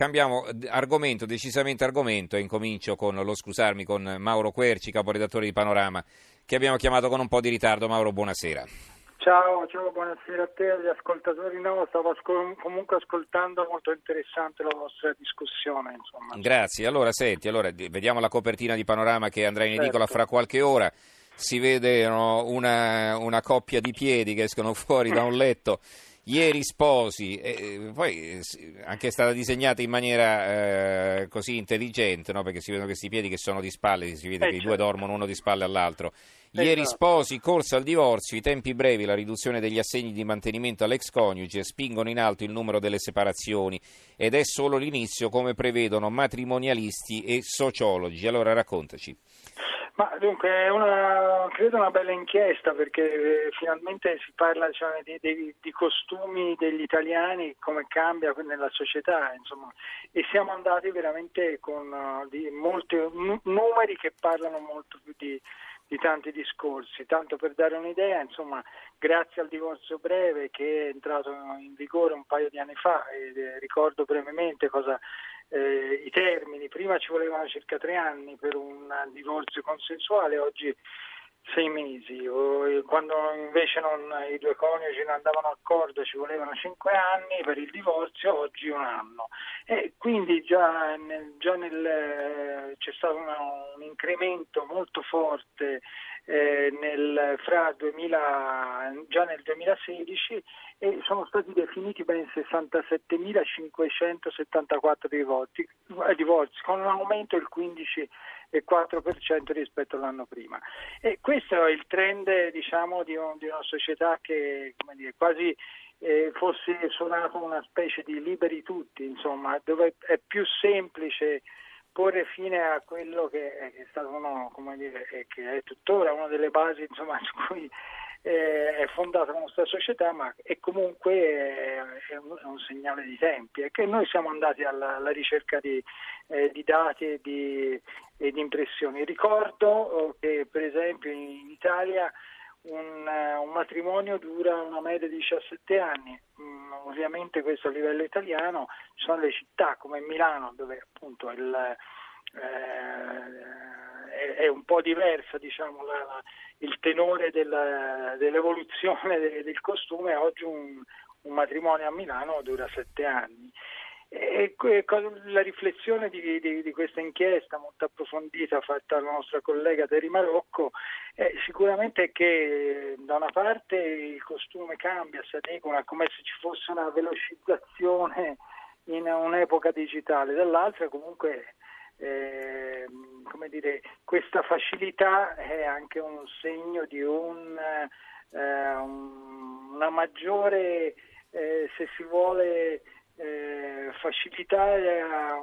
Cambiamo argomento, decisamente argomento, e incomincio con lo scusarmi con Mauro Querci, caporedattore di Panorama, che abbiamo chiamato con un po' di ritardo. Mauro, buonasera. Ciao, ciao, buonasera a te agli ascoltatori. No, stavo ascol- comunque ascoltando, molto interessante la vostra discussione. Insomma. Grazie. Allora, senti, allora, vediamo la copertina di Panorama che andrà in edicola certo. fra qualche ora. Si vede no, una, una coppia di piedi che escono fuori da un letto ieri sposi, e poi anche è stata disegnata in maniera eh, così intelligente, no? perché si vedono questi piedi che sono di spalle, si vede eh, che certo. i due dormono uno di spalle all'altro. Ieri esatto. sposi, corsa al divorzio, i tempi brevi, la riduzione degli assegni di mantenimento all'ex coniuge spingono in alto il numero delle separazioni ed è solo l'inizio come prevedono matrimonialisti e sociologi. Allora raccontaci. Ma dunque è una, credo una bella inchiesta perché eh, finalmente si parla cioè, di, di, di, costumi degli italiani, come cambia nella società, insomma, e siamo andati veramente con uh, molti n- numeri che parlano molto più di, di tanti discorsi. Tanto per dare un'idea, insomma, grazie al divorzio breve che è entrato in vigore un paio di anni fa, e eh, ricordo brevemente cosa eh, i termini, prima ci volevano circa tre anni per un divorzio consensuale, oggi sei mesi, quando invece non, i due coniugi non andavano d'accordo ci volevano cinque anni per il divorzio, oggi un anno. E quindi già, nel, già nel, c'è stato una, un incremento molto forte eh, nel, fra 2000, già nel 2016 e sono stati definiti ben 67.574 divorzi, eh, divorzi, con un aumento del 15,4% rispetto all'anno prima. E questo è il trend diciamo, di, un, di, una società che dire, quasi eh, fosse suonato una specie di liberi tutti, insomma, dove è più semplice porre fine a quello che è stato uno, dire, che è tuttora una delle basi insomma, su cui eh, è fondata la nostra società, ma è comunque eh, è un, è un, segnale di tempi. È che noi siamo andati alla, alla ricerca di, eh, di, dati e di, e di, impressioni. Ricordo che per esempio in Italia un, un, matrimonio dura una media di 17 anni, mm, ovviamente questo a livello italiano, ci sono le città come Milano dove appunto il, eh, è, un po' diversa diciamo, la, il tenore della, dell'evoluzione del, del, costume, oggi un, un matrimonio a Milano dura 7 anni. E la riflessione di, di, di, questa inchiesta molto approfondita fatta dalla nostra collega Teri Marocco è sicuramente che da una parte il costume cambia, si adegua, come se ci fosse una velocizzazione in un'epoca digitale, dall'altra comunque eh, come dire, questa facilità è anche un segno di un, eh, una maggiore, eh, se si vuole, eh, facilità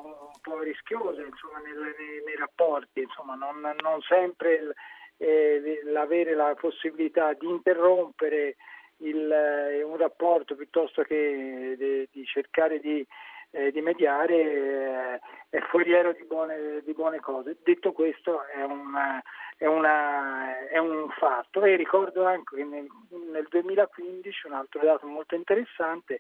un po' rischiosa insomma, nei, nei, nei, rapporti, insomma, non, non sempre eh, l'avere la possibilità di interrompere il, eh, un rapporto piuttosto che di, di cercare di, eh, di mediare eh, è foriero di buone, di buone, cose. Detto questo è, una, è, una, è, un fatto e ricordo anche che nel, nel 2015 un altro dato molto interessante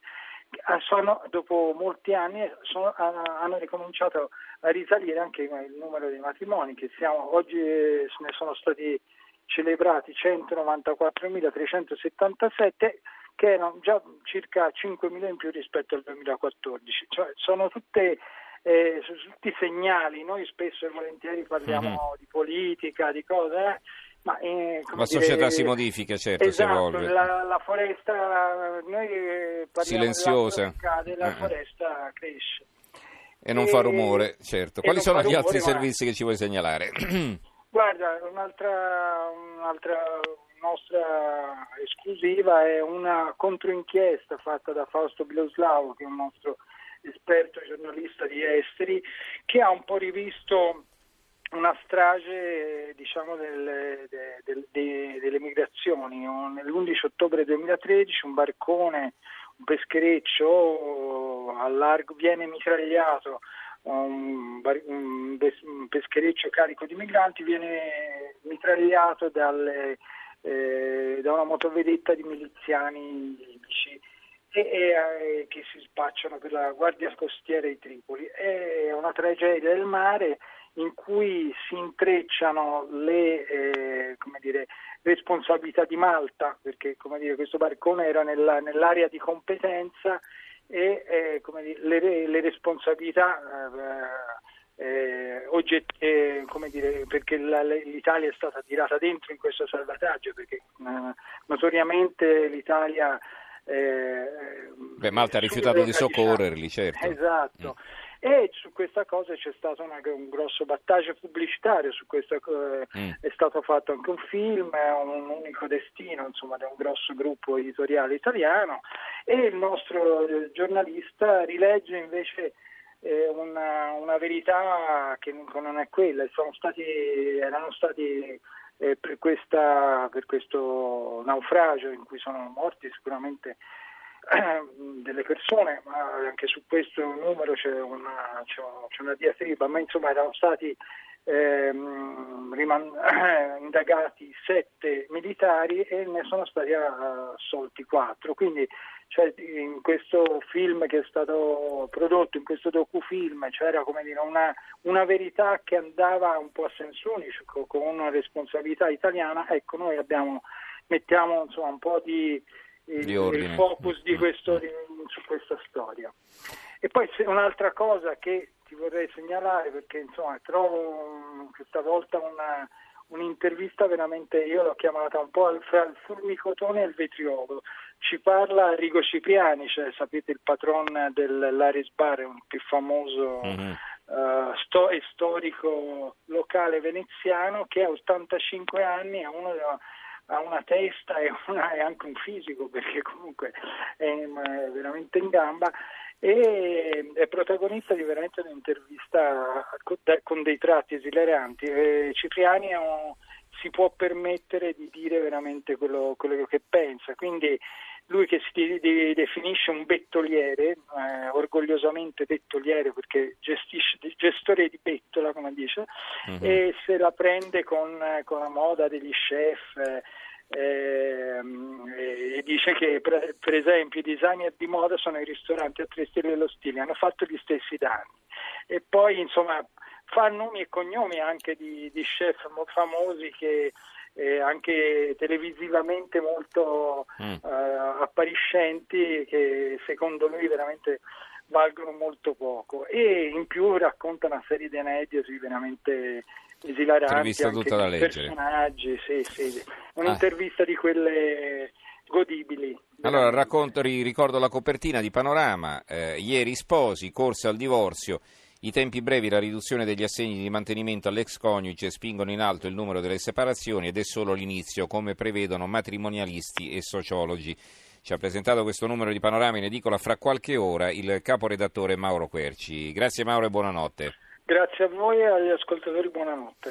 sono, dopo molti anni sono, hanno ricominciato a risalire anche il numero di matrimoni che siamo, oggi ne sono stati celebrati 194.377 che erano già circa 5.000 in più rispetto al 2014. Cioè, sono tutte eh, tutti segnali, noi spesso e volentieri parliamo mm-hmm. di politica, di cose, eh, ma, eh, la società si modifica, certo, esatto, si la, la, foresta, noi parliamo silenziosa, cade, la uh-huh. foresta cresce. E non e, fa rumore, certo. Quali sono gli altri servizi che ci vuoi segnalare? Guarda, un'altra, un'altra nostra esclusiva è una controinchiesta fatta da Fausto Biloslavo, che è un nostro esperto giornalista di esteri, che ha un po' rivisto una strage diciamo, delle, delle, delle, delle migrazioni. Nell'11 ottobre 2013 un barcone, un peschereccio a largo, viene mitragliato, un, un, peschereccio carico di migranti viene mitragliato dalle, eh, da una motovedetta di miliziani libici e, e, che si spacciano per la Guardia Costiera di Tripoli. È una tragedia del mare in cui si intrecciano le eh, dire, responsabilità di Malta, perché dire, questo barcone era nella, nell'area di competenza e eh, dire, le, le, responsabilità eh, eh ogget- eh, dire, perché la, l'Italia è stata tirata dentro in questo salvataggio, perché eh, notoriamente l'Italia... Beh, Malta ha rifiutato di soccorrerli, certo. Esatto. Mm e su questa cosa c'è stato una, un grosso battaggio pubblicitario, su questo eh, mm. è stato fatto anche un film, un, unico destino insomma, da un grosso gruppo editoriale italiano e il nostro eh, giornalista rilegge invece eh, una, una, verità che non è quella, stati, erano stati eh, per, questa, per questo naufragio in cui sono morti sicuramente delle persone, ma anche su questo numero c'è una, c'è una diatriba, ma insomma erano stati ehm, riman- indagati sette militari e ne sono stati assolti quattro. Quindi cioè, in questo film che è stato prodotto, in questo docufilm, c'era dire, una, una verità che andava un po' a senso unico, con una responsabilità italiana. Ecco, noi abbiamo, mettiamo insomma, un po' di il, il focus di questo, di, su questa storia. E poi un'altra cosa che ti vorrei segnalare, perché insomma trovo questa volta una, un'intervista veramente, io l'ho chiamata un po' fra il fulmicotone e il vetriolo. Ci parla Rigo Cipriani, cioè sapete il patron dell'Aris Bar, il più famoso mm-hmm. uh, sto- e storico locale veneziano, che a 85 anni è uno dei ha una testa e, una, e, anche un fisico perché comunque è, veramente in gamba e è protagonista di veramente un'intervista con dei tratti esileranti. Cipriani un, si può permettere di dire veramente quello, quello, che pensa, quindi lui che si definisce un bettoliere, eh, orgogliosamente bettoliere perché gestisce, gestore di bettola come dice, uh-huh. e se la prende con, con la moda degli chef. Eh, e dice che per, per, esempio i designer di moda sono i ristoranti a tre stelle dello stile, hanno fatto gli stessi danni e poi insomma fa nomi e cognomi anche di, di chef famosi che eh, anche televisivamente molto mm. uh, appariscenti che secondo lui veramente valgono molto poco e in più racconta una serie di aneddoti veramente esilaranti tutta da personaggi sì, sì. un'intervista ah. di quelle godibili allora racconto, ricordo la copertina di Panorama eh, ieri sposi, corsa al divorzio i tempi brevi, la riduzione degli assegni di mantenimento all'ex coniuge spingono in alto il numero delle separazioni ed è solo l'inizio, come prevedono matrimonialisti e sociologi. Ci ha presentato questo numero di panorama in edicola fra qualche ora il caporedattore Mauro Querci. Grazie Mauro e buonanotte. Grazie a voi e agli ascoltatori, buonanotte.